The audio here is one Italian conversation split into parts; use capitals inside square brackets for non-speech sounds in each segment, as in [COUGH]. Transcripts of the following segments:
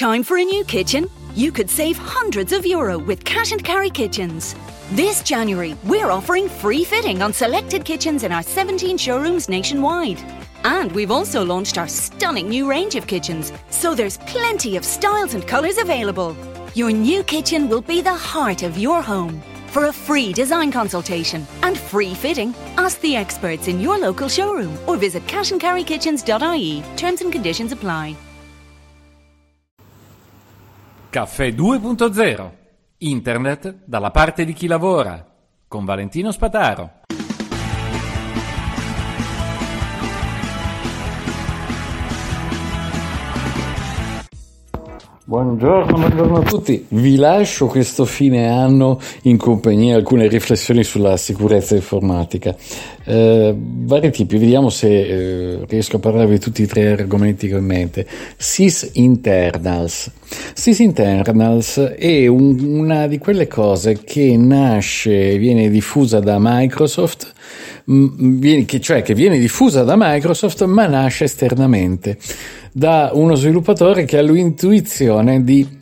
Time for a new kitchen? You could save hundreds of euro with cash and carry kitchens. This January, we're offering free fitting on selected kitchens in our 17 showrooms nationwide. And we've also launched our stunning new range of kitchens, so there's plenty of styles and colours available. Your new kitchen will be the heart of your home. For a free design consultation and free fitting, ask the experts in your local showroom or visit cashandcarrykitchens.ie. Terms and conditions apply. Caffè 2.0 Internet dalla parte di chi lavora con Valentino Spataro. Buongiorno, buongiorno a tutti. Vi lascio questo fine anno in compagnia alcune riflessioni sulla sicurezza informatica. Eh, vari tipi, vediamo se eh, riesco a parlarvi di tutti i tre argomenti che ho in mente. SIS Internals. SIS Internals è un, una di quelle cose che nasce, viene diffusa da Microsoft, che, cioè che viene diffusa da Microsoft ma nasce esternamente da uno sviluppatore che ha l'intuizione di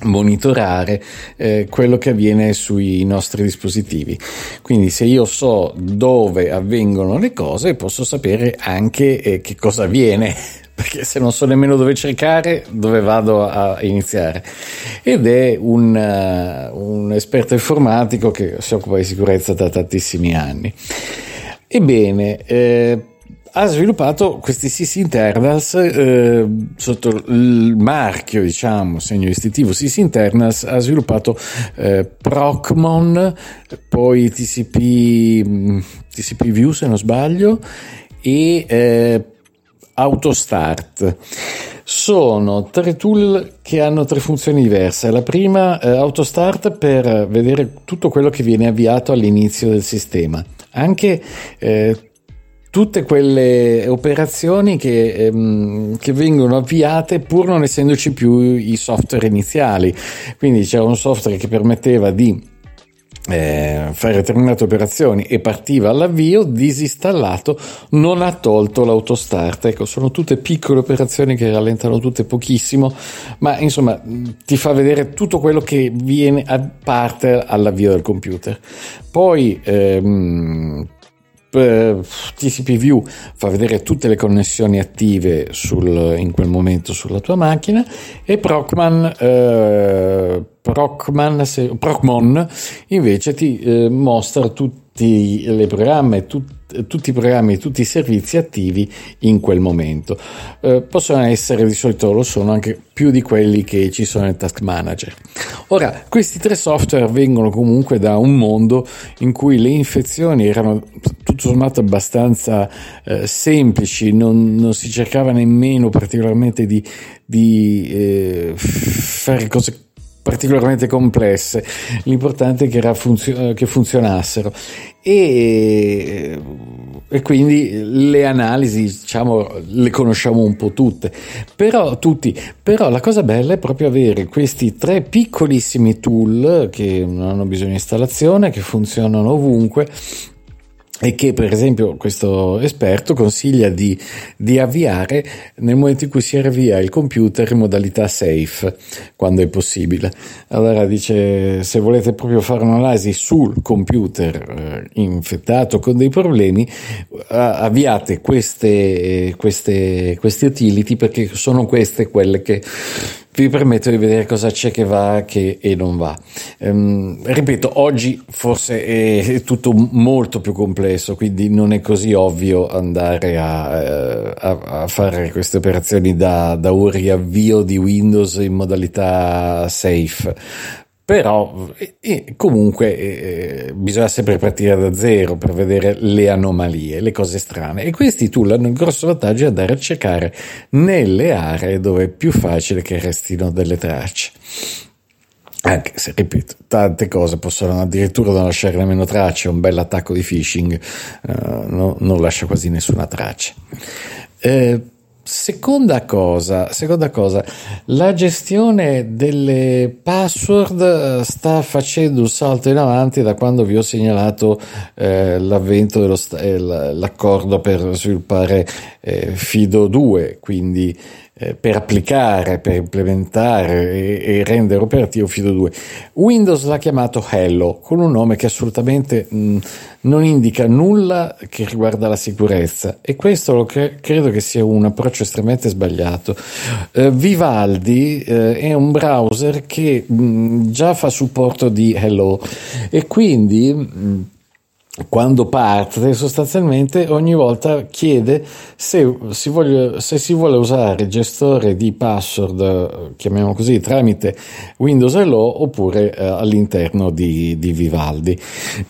monitorare eh, quello che avviene sui nostri dispositivi. Quindi se io so dove avvengono le cose, posso sapere anche eh, che cosa avviene. [LAUGHS] Perché se non so nemmeno dove cercare, dove vado a iniziare? Ed è un, uh, un esperto informatico che si occupa di sicurezza da tantissimi anni. Ebbene, eh, ha sviluppato questi SIS internals eh, sotto il marchio, diciamo, segno istintivo SIS internals, ha sviluppato eh, Procmon, poi TCP, mm, TCP View se non sbaglio, e eh, Autostart. Sono tre tool che hanno tre funzioni diverse. La prima, eh, Autostart, per vedere tutto quello che viene avviato all'inizio del sistema. Anche eh, tutte quelle operazioni che, ehm, che, vengono avviate pur non essendoci più i software iniziali. Quindi c'era un software che permetteva di eh, fare determinate operazioni e partiva all'avvio, disinstallato, non ha tolto l'autostart. Ecco, sono tutte piccole operazioni che rallentano tutte pochissimo, ma insomma ti fa vedere tutto quello che viene a parte all'avvio del computer. Poi ehm, TCP View fa vedere tutte le connessioni attive sul, in quel momento sulla tua macchina e Procman, eh, Procman se, Procmon invece ti eh, mostra tutti i programmi, tutti tutti i programmi tutti i servizi attivi in quel momento. Eh, possono essere, di solito lo sono, anche più di quelli che ci sono nel Task Manager. Ora, questi tre software vengono comunque da un mondo in cui le infezioni erano tutto sommato abbastanza eh, semplici, non, non, si cercava nemmeno particolarmente di, di eh, fare cose particolarmente complesse, l'importante è che, era funzio- che funzionassero. E, e, quindi le analisi diciamo le conosciamo un po' tutte, però, tutti, però la cosa bella è proprio avere questi tre piccolissimi tool che non hanno bisogno di installazione, che funzionano ovunque e che per esempio questo esperto consiglia di, di, avviare nel momento in cui si avvia il computer in modalità safe quando è possibile. Allora dice se volete proprio fare un'analisi sul computer eh, infettato con dei problemi avviate queste, queste, queste utility perché sono queste quelle che vi permetto di vedere cosa c'è che va che, e non va. Um, ripeto, oggi forse è tutto molto più complesso, quindi non è così ovvio andare a, eh, a, a fare queste operazioni da, da un riavvio di Windows in modalità safe però eh, comunque eh, bisogna sempre partire da zero per vedere le anomalie, le cose strane e questi tool hanno il grosso vantaggio di andare a cercare nelle aree dove è più facile che restino delle tracce. Anche se, ripeto, tante cose possono addirittura non lasciare nemmeno tracce, un bel attacco di phishing eh, no, non lascia quasi nessuna traccia. Eh, Seconda cosa, seconda cosa, la gestione delle password eh, sta facendo un salto in avanti da quando vi ho segnalato eh, l'avvento dell'accordo per sviluppare eh, Fido 2, quindi eh, per applicare, per implementare e, e, rendere operativo Fido 2. Windows l'ha chiamato Hello, con un nome che assolutamente mh, non indica nulla che riguarda la sicurezza e questo cre- credo che sia un approccio estremamente sbagliato. Eh, Vivaldi eh, è un browser che mh, già fa supporto di Hello e quindi mh, quando parte sostanzialmente ogni volta chiede se si, voglia, se si vuole usare il gestore di password, chiamiamolo così, tramite Windows Hello oppure eh, all'interno di, di, Vivaldi.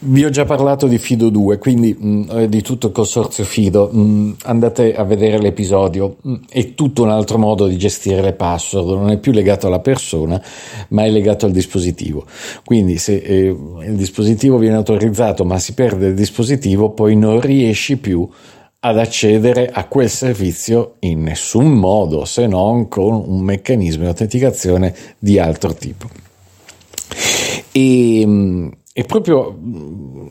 Vi ho già parlato di Fido 2, quindi mh, mm, di tutto il consorzio Fido, mh, mm, andate a vedere l'episodio, mh, mm, è tutto un altro modo di gestire le password, non è più legato alla persona ma è legato al dispositivo. Quindi se eh, il dispositivo viene autorizzato ma si perde del dispositivo poi non riesci più ad accedere a quel servizio in nessun modo se non con un meccanismo di autenticazione di altro tipo. E, e proprio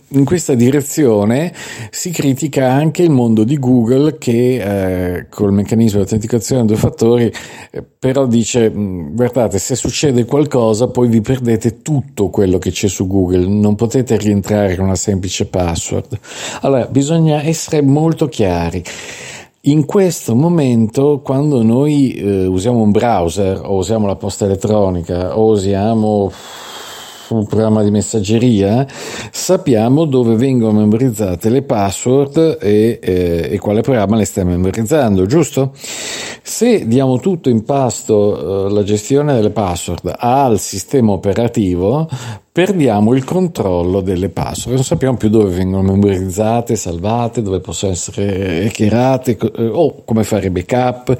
in questa direzione si critica anche il mondo di Google che eh, col meccanismo di autenticazione a due fattori eh, però dice mm, guardate se succede qualcosa poi vi perdete tutto quello che c'è su Google, non potete rientrare con una semplice password. Allora bisogna essere molto chiari. In questo momento, quando noi eh, usiamo un browser o usiamo la posta elettronica o usiamo un programma di messaggeria, sappiamo dove vengono memorizzate le password e, eh, e quale programma le stai memorizzando, giusto? Se diamo tutto in pasto eh, la gestione delle password al sistema operativo, perdiamo il controllo delle password, non sappiamo più dove vengono memorizzate, salvate, dove possono essere hackerate eh, o come fare backup.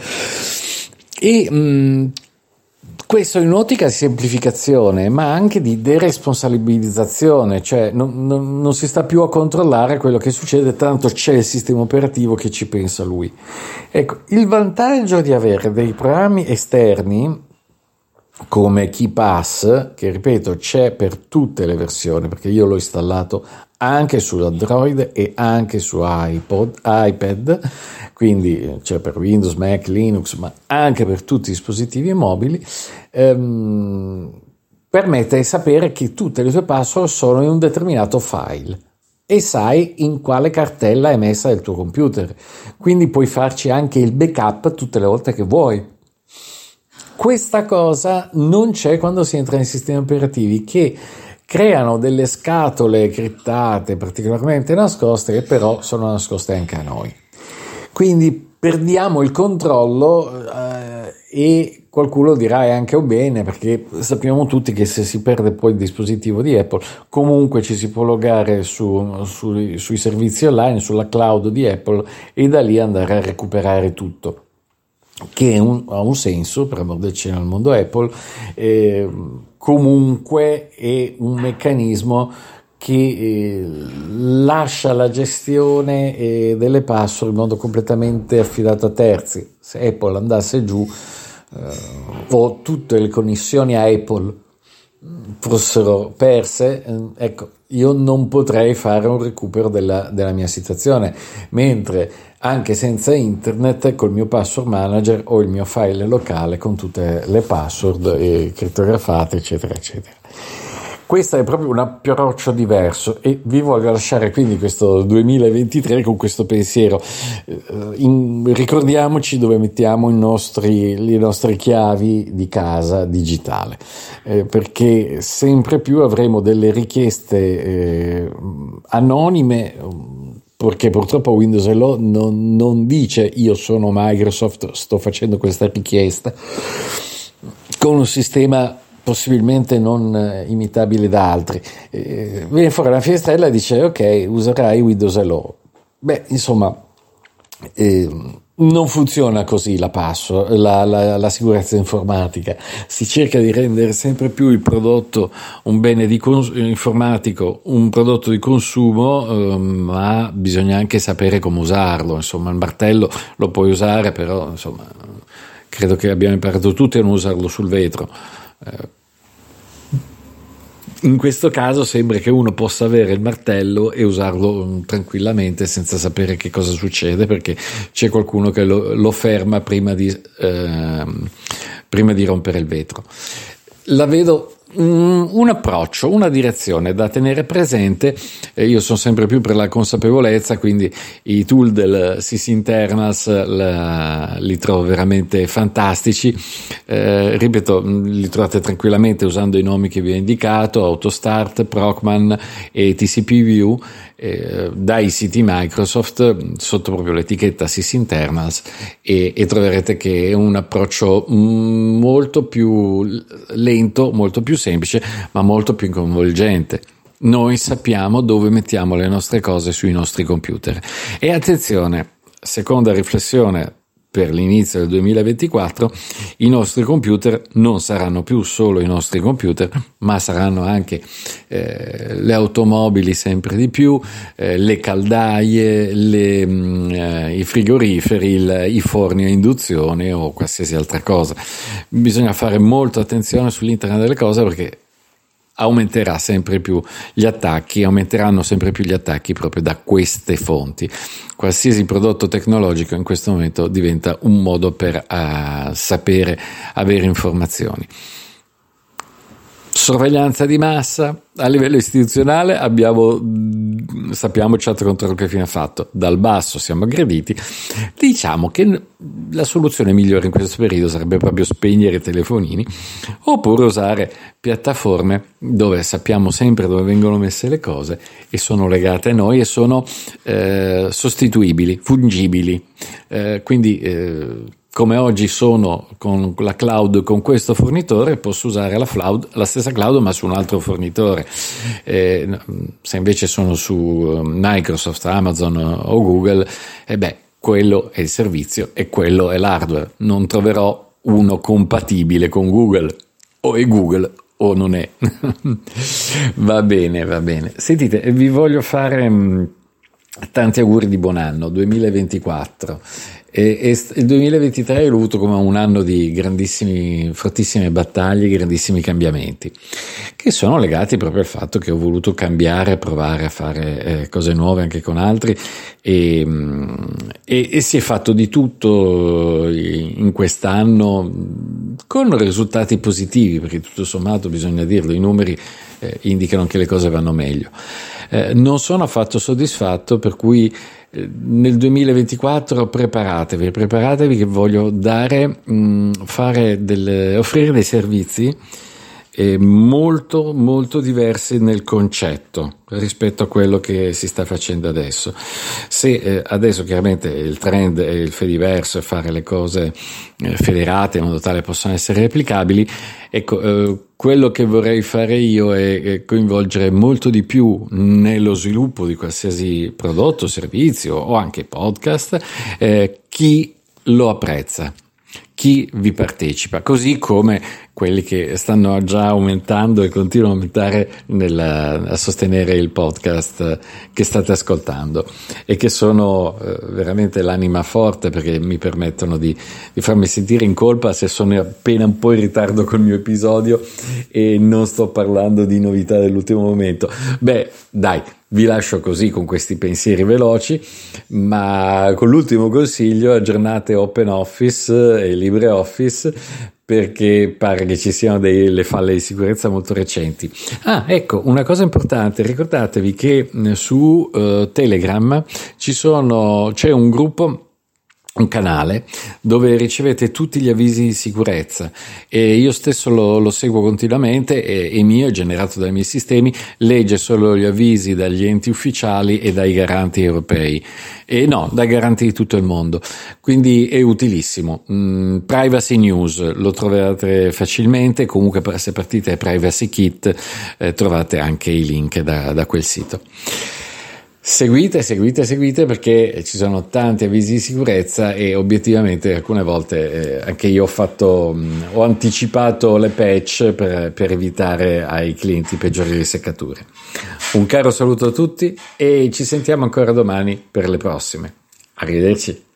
E mh, mm, questo in un'ottica di semplificazione, ma anche di deresponsabilizzazione, cioè non, non, non, si sta più a controllare quello che succede, tanto c'è il sistema operativo che ci pensa lui. Ecco, il vantaggio di avere dei programmi esterni come KeyPass, che ripeto c'è per tutte le versioni, perché io l'ho installato anche su Android e anche su iPod, iPad, quindi cioè per Windows, Mac, Linux, ma anche per tutti i dispositivi mobili, ehm, permette di sapere che tutte le tue password sono in un determinato file e sai in quale cartella è messa il tuo computer. Quindi puoi farci anche il backup tutte le volte che vuoi. Questa cosa non c'è quando si entra nei sistemi operativi che creano delle scatole criptate particolarmente nascoste che però sono nascoste anche a noi. Quindi perdiamo il controllo eh, e qualcuno dirà è anche un bene perché sappiamo tutti che se si perde poi il dispositivo di Apple comunque ci si può logare su, su, sui servizi online, sulla cloud di Apple e da lì andare a recuperare tutto che un, ha un senso per amor del cielo al mondo Apple eh, comunque è un meccanismo che eh, lascia la gestione eh, delle password in modo completamente affidato a terzi. Se Apple andasse giù eh, o tutte le connessioni a Apple fossero perse, eh, ecco, io non potrei fare un recupero della, della mia situazione, mentre anche senza internet col mio password manager ho il mio file locale con tutte le password eh, crittografate, eccetera, eccetera. Questo è proprio un approccio diverso e vi voglio lasciare quindi questo 2023 con questo pensiero. Eh, in, ricordiamoci dove mettiamo nostri, le nostre chiavi di casa digitale, eh, perché sempre più avremo delle richieste eh, anonime perché purtroppo Windows Hello non, non dice io sono Microsoft, sto facendo questa richiesta con un sistema possibilmente non eh, imitabile da altri. Eh, viene fuori una finestrella e dice ok, userai Windows Hello. Beh, insomma, eh, non funziona così la, passo, la, la, la, sicurezza informatica. Si cerca di rendere sempre più il prodotto un bene cons- informatico, un prodotto di consumo, eh, ma bisogna anche sapere come usarlo. Insomma, il martello lo puoi usare, però insomma, credo che abbiamo imparato tutti a non usarlo sul vetro. Eh, in questo caso sembra che uno possa avere il martello e usarlo mm, tranquillamente senza sapere che cosa succede perché c'è qualcuno che lo, lo ferma prima di, eh, prima di rompere il vetro. La vedo un, approccio, una direzione da tenere presente. io sono sempre più per la consapevolezza, quindi i tool del SIS Internals la, li trovo veramente fantastici. Eh, ripeto, li trovate tranquillamente usando i nomi che vi ho indicato: Autostart, Procman e TCP eh, dai siti Microsoft sotto proprio l'etichetta SysInternals e, e troverete che è un approccio mm, molto più lento, molto più semplice, ma molto più coinvolgente noi sappiamo dove mettiamo le nostre cose sui nostri computer. E attenzione, seconda riflessione per l'inizio del 2024 i nostri computer non saranno più solo i nostri computer, ma saranno anche eh, le automobili sempre di più, eh, le caldaie, le, mh, mm, eh, i frigoriferi, il, i forni a induzione o qualsiasi altra cosa. Bisogna fare molta attenzione sull'internet delle cose perché aumenterà sempre più gli attacchi, aumenteranno sempre più gli attacchi proprio da queste fonti. Qualsiasi prodotto tecnologico in questo momento diventa un modo per uh, sapere, avere informazioni. Sorveglianza di massa a livello istituzionale abbiamo, sappiamo certo controllo che fine ha fatto, dal basso siamo aggrediti. Diciamo che la soluzione migliore in questo periodo sarebbe proprio spegnere i telefonini oppure usare piattaforme dove sappiamo sempre dove vengono messe le cose e sono legate a noi e sono eh, sostituibili, fungibili. Eh, quindi eh, come oggi sono con la cloud con questo fornitore, posso usare la, cloud, la stessa cloud ma su un altro fornitore. Eh, se invece sono su um, Microsoft, Amazon o Google, eh beh, quello è il servizio e quello è l'hardware. Non troverò uno compatibile con Google. O è Google o non è. [LAUGHS] va bene, va bene. Sentite, vi voglio fare tanti auguri di buon anno 2024 e, e il 2023 l'ho avuto come un anno di grandissimi, fortissime battaglie, grandissimi cambiamenti, che sono legati proprio al fatto che ho voluto cambiare, provare a fare eh, cose nuove anche con altri e, mm, e, e, si è fatto di tutto in quest'anno con risultati positivi, perché tutto sommato bisogna dirlo, i numeri eh, indicano che le cose vanno meglio. Eh, non sono affatto soddisfatto, per cui eh, nel 2024 preparatevi, preparatevi che voglio dare, mh, fare delle, offrire dei servizi eh, molto molto diversi nel concetto rispetto a quello che si sta facendo adesso. Se eh, adesso chiaramente il trend è il fediverso e fare le cose eh, federate in modo tale possano essere replicabili, ecco, eh, quello che vorrei fare io è, coinvolgere molto di più nello sviluppo di qualsiasi prodotto, servizio o anche podcast eh, chi lo apprezza chi vi partecipa, così come quelli che stanno già aumentando e continuano a aumentare nella, a sostenere il podcast che state ascoltando e che sono eh, veramente l'anima forte perché mi permettono di, di, farmi sentire in colpa se sono appena un po' in ritardo col mio episodio e non sto parlando di novità dell'ultimo momento. Beh, dai, vi lascio così con questi pensieri veloci, ma con l'ultimo consiglio aggiornate OpenOffice e LibreOffice perché pare che ci siano delle falle di sicurezza molto recenti. Ah, ecco, una cosa importante, ricordatevi che su uh, Telegram sono, c'è un gruppo un canale dove ricevete tutti gli avvisi di sicurezza e io stesso lo, lo seguo continuamente e, e mio, generato dai miei sistemi, legge solo gli avvisi dagli enti ufficiali e dai garanti europei e no, dai garanti di tutto il mondo, quindi è utilissimo. Mm, privacy News lo trovate facilmente, comunque se partite Privacy Kit eh, trovate anche i link da, da quel sito. Seguite, seguite, seguite perché ci sono tanti avvisi di sicurezza e obiettivamente alcune volte eh, anche io ho fatto, mh, mm, ho anticipato le patch per, per evitare ai clienti peggiori riseccature. Un caro saluto a tutti e ci sentiamo ancora domani per le prossime. Arrivederci.